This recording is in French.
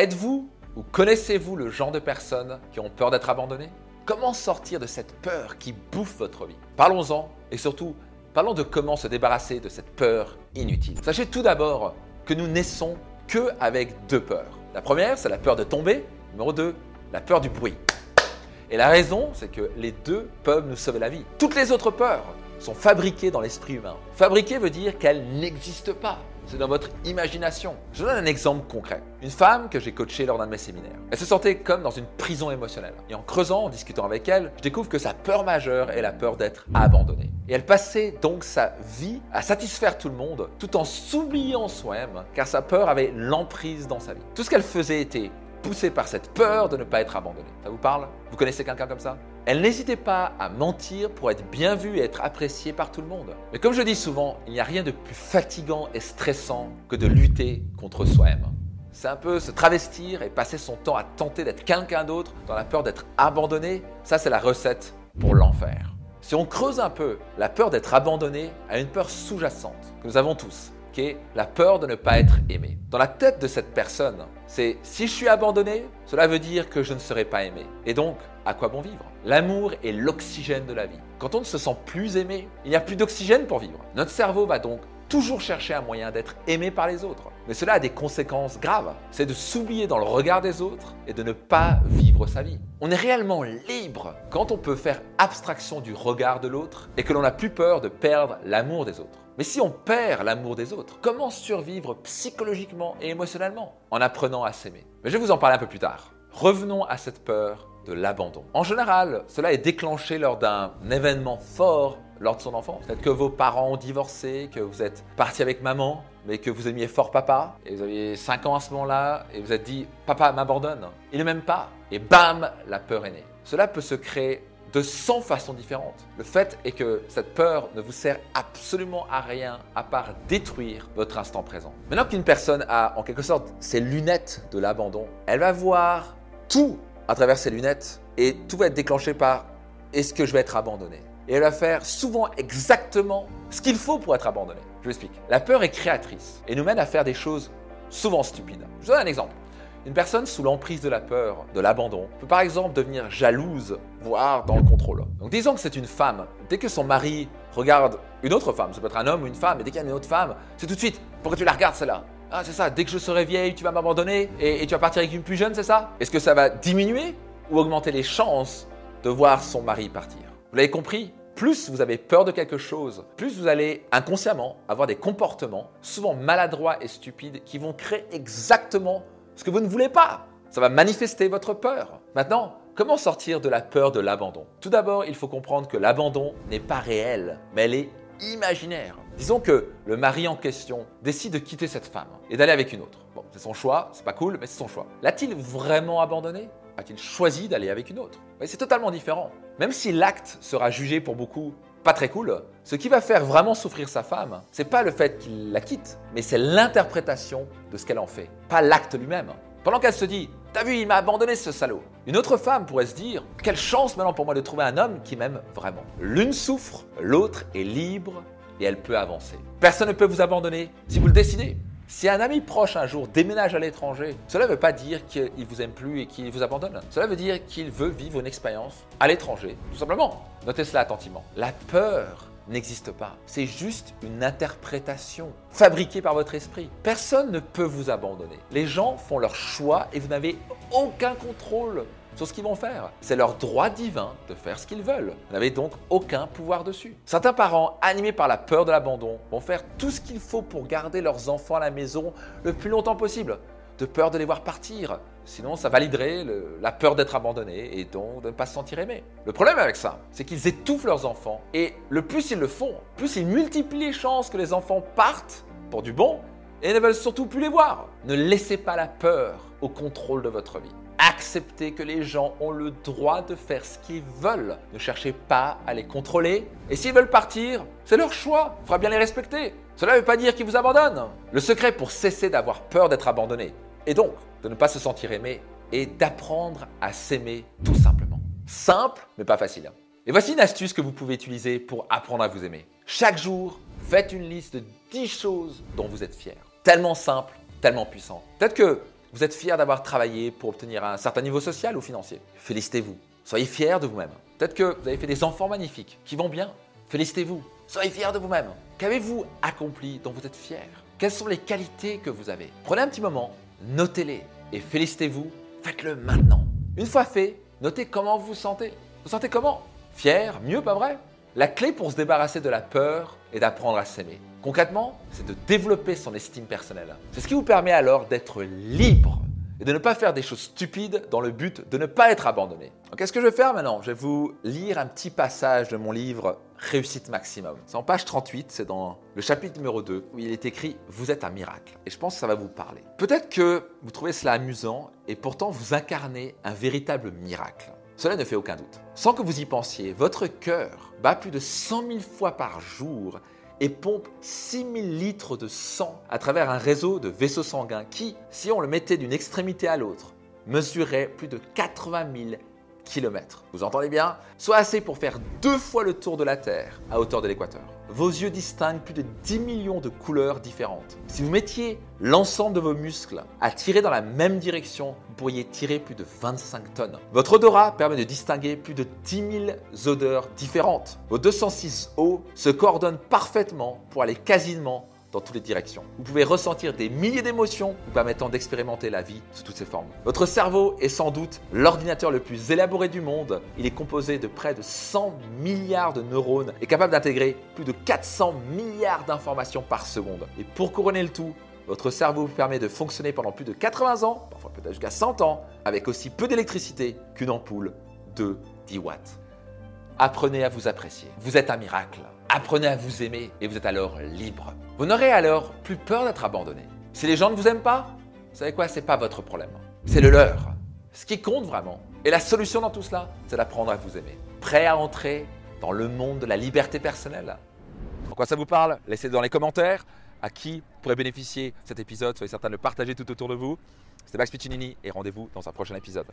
Êtes-vous ou connaissez-vous le genre de personnes qui ont peur d'être abandonnées? Comment sortir de cette peur qui bouffe votre vie? Parlons-en et surtout, parlons de comment se débarrasser de cette peur inutile. Sachez tout d'abord que nous naissons que avec deux peurs. La première, c'est la peur de tomber. Numéro 2, la peur du bruit. Et la raison, c'est que les deux peuvent nous sauver la vie. Toutes les autres peurs sont fabriquées dans l'esprit humain. Fabriquer veut dire qu'elles n'existent pas. C'est dans votre imagination. Je donne un exemple concret. Une femme que j'ai coachée lors d'un de mes séminaires. Elle se sentait comme dans une prison émotionnelle. Et en creusant, en discutant avec elle, je découvre que sa peur majeure est la peur d'être abandonnée. Et elle passait donc sa vie à satisfaire tout le monde tout en s'oubliant soi-même car sa peur avait l'emprise dans sa vie. Tout ce qu'elle faisait était poussée par cette peur de ne pas être abandonnée. Ça vous parle? Vous connaissez quelqu'un comme ça? Elle n'hésitait pas à mentir pour être bien vue et être appréciée par tout le monde. Mais comme je dis souvent, il n'y a rien de plus fatigant et stressant que de lutter contre soi-même. C'est un peu se travestir et passer son temps à tenter d'être quelqu'un d'autre dans la peur d'être abandonné. Ça, c'est la recette pour l'enfer. Si on creuse un peu, la peur d'être abandonné a une peur sous-jacente que nous avons tous qui est la peur de ne pas être aimé. Dans la tête de cette personne, c'est si je suis abandonné, cela veut dire que je ne serai pas aimé. Et donc, à quoi bon vivre? L'amour est l'oxygène de la vie. Quand on ne se sent plus aimé, il n'y a plus d'oxygène pour vivre. Notre cerveau va donc toujours chercher un moyen d'être aimé par les autres. Mais cela a des conséquences graves. C'est de s'oublier dans le regard des autres et de ne pas vivre sa vie. On est réellement libre quand on peut faire abstraction du regard de l'autre et que l'on n'a plus peur de perdre l'amour des autres. Mais si on perd l'amour des autres, comment survivre psychologiquement et émotionnellement En apprenant à s'aimer? Mais je vais vous en parler un peu plus tard. Revenons à cette peur de l'abandon. En général, cela est déclenché lors d'un événement fort lors de son enfance. Peut-être que vos parents ont divorcé, que vous êtes parti avec maman, mais que vous aimiez fort papa, et vous aviez 5 ans à ce moment-là, et vous êtes dit Papa m'abandonne. Il ne m'aime pas. Et bam, la peur est née. Cela peut se créer de 100 façons différentes. Le fait est que cette peur ne vous sert absolument à rien à part détruire votre instant présent. Maintenant qu'une personne a en quelque sorte ses lunettes de l'abandon, elle va voir tout à travers ses lunettes et tout va être déclenché par est-ce que je vais être abandonné? Et elle va faire souvent exactement ce qu'il faut pour être abandonné. Je vous explique. La peur est créatrice et nous mène à faire des choses souvent stupides. Je vous donne un exemple. Une personne sous l'emprise de la peur, de l'abandon, peut par exemple devenir jalouse, voire dans le contrôle. Donc disons que c'est une femme. Dès que son mari regarde une autre femme, ça peut être un homme ou une femme, et dès qu'il y a une autre femme, c'est tout de suite, pourquoi tu la regardes celle-là? Ah c'est ça, dès que je serai vieille, tu vas m'abandonner et, tu vas partir avec une plus jeune, c'est ça? Est-ce que ça va diminuer ou augmenter les chances de voir son mari partir? Vous l'avez compris plus vous avez peur de quelque chose, plus vous allez inconsciemment avoir des comportements souvent maladroits et stupides qui vont créer exactement ce que vous ne voulez pas. Ça va manifester votre peur. Maintenant, comment sortir de la peur de l'abandon? Tout d'abord, il faut comprendre que l'abandon n'est pas réel, mais elle est imaginaire. Disons que le mari en question décide de quitter cette femme et d'aller avec une autre. Bon, c'est son choix, c'est pas cool, mais c'est son choix. L'a-t-il vraiment abandonné? A-t-il choisi d'aller avec une autre? C'est totalement différent. Même si l'acte sera jugé pour beaucoup pas très cool. Ce qui va faire vraiment souffrir sa femme, c'est pas le fait qu'il la quitte, mais c'est l'interprétation de ce qu'elle en fait, pas l'acte lui-même. Pendant qu'elle se dit T'as vu, il m'a abandonné ce salaud. Une autre femme pourrait se dire Quelle chance maintenant pour moi de trouver un homme qui m'aime vraiment. L'une souffre, l'autre est libre et elle peut avancer. Personne ne peut vous abandonner si vous le décidez. Si un ami proche un jour déménage à l'étranger, cela ne veut pas dire qu'il vous aime plus et qu'il vous abandonne. Cela veut dire qu'il veut vivre une expérience à l'étranger, tout simplement. Notez cela attentivement. La peur n'existe pas. C'est juste une interprétation fabriquée par votre esprit. Personne ne peut vous abandonner. Les gens font leur choix et vous n'avez aucun contrôle sur ce qu'ils vont faire. C'est leur droit divin de faire ce qu'ils veulent. Vous n'avez donc aucun pouvoir dessus. Certains parents, animés par la peur de l'abandon, vont faire tout ce qu'il faut pour garder leurs enfants à la maison le plus longtemps possible, de peur de les voir partir. Sinon, ça validerait la peur d'être abandonné et donc de ne pas se sentir aimé. Le problème avec ça, c'est qu'ils étouffent leurs enfants et le plus ils le font, plus ils multiplient les chances que les enfants partent pour du bon et ne veulent surtout plus les voir. Ne laissez pas la peur au contrôle de votre vie. Acceptez que les gens ont le droit de faire ce qu'ils veulent. Ne cherchez pas à les contrôler. Et s'ils veulent partir, c'est leur choix. Il faudra bien les respecter. Cela ne veut pas dire qu'ils vous abandonnent. Le secret pour cesser d'avoir peur d'être abandonné, et donc de ne pas se sentir aimé, est d'apprendre à s'aimer tout simplement. Simple, mais pas facile. Hein. Et voici une astuce que vous pouvez utiliser pour apprendre à vous aimer. Chaque jour, faites une liste de 10 choses dont vous êtes fier. Tellement simple, tellement puissant. Peut-être que Vous êtes fier d'avoir travaillé pour obtenir un certain niveau social ou financier. Félicitez-vous. Soyez fiers de vous-même. Peut-être que vous avez fait des enfants magnifiques qui vont bien. Félicitez-vous. Soyez fiers de vous-même. Qu'avez-vous accompli dont vous êtes fier? Quelles sont les qualités que vous avez? Prenez un petit moment, notez-les et félicitez-vous. Faites-le maintenant. Une fois fait, notez comment vous vous sentez. Vous sentez comment? Fier Mieux, pas vrai? La clé pour se débarrasser de la peur est d'apprendre à s'aimer. Concrètement, c'est de développer son estime personnelle. C'est ce qui vous permet alors d'être libre et de ne pas faire des choses stupides dans le but de ne pas être abandonné. Qu'est-ce que je vais faire maintenant Je vais vous lire un petit passage de mon livre Réussite Maximum. C'est en page 38, c'est dans le chapitre numéro 2 où il est écrit Vous êtes un miracle. Et je pense que ça va vous parler. Peut-être que vous trouvez cela amusant et pourtant vous incarnez un véritable miracle. Cela ne fait aucun doute. Sans que vous y pensiez, votre cœur bat plus de 100 000 fois par jour et pompe 6000 litres de sang à travers un réseau de vaisseaux sanguins qui, si on le mettait d'une extrémité à l'autre, mesurait plus de 80 000 Vous entendez bien? Soit assez pour faire deux fois le tour de la Terre à hauteur de l'équateur. Vos yeux distinguent plus de 10 millions de couleurs différentes. Si vous mettiez l'ensemble de vos muscles à tirer dans la même direction, vous pourriez tirer plus de 25 tonnes. Votre odorat permet de distinguer plus de 10 000 odeurs différentes. Vos 206 os se coordonnent parfaitement pour aller quasiment dans toutes les directions. Vous pouvez ressentir des milliers d'émotions vous permettant d'expérimenter la vie sous toutes ses formes. Votre cerveau est sans doute l'ordinateur le plus élaboré du monde. Il est composé de près de 100 milliards de neurones et capable d'intégrer plus de 400 milliards d'informations par seconde. Et pour couronner le tout, votre cerveau vous permet de fonctionner pendant plus de 80 ans, parfois peut-être jusqu'à 100 ans, avec aussi peu d'électricité qu'une ampoule de 10 watts. Apprenez à vous apprécier. Vous êtes un miracle. Apprenez à vous aimer et vous êtes alors libre. Vous n'aurez alors plus peur d'être abandonné. Si les gens ne vous aiment pas, vous savez quoi, c'est pas votre problème. C'est le leur. Ce qui compte vraiment. Et la solution dans tout cela, c'est d'apprendre à vous aimer. Prêt à entrer dans le monde de la liberté personnelle Pourquoi ça vous parle? Laissez dans les commentaires à qui pourrait bénéficier cet épisode? Soyez certain de le partager tout autour de vous. C'était Max Piccinini et rendez-vous dans un prochain épisode.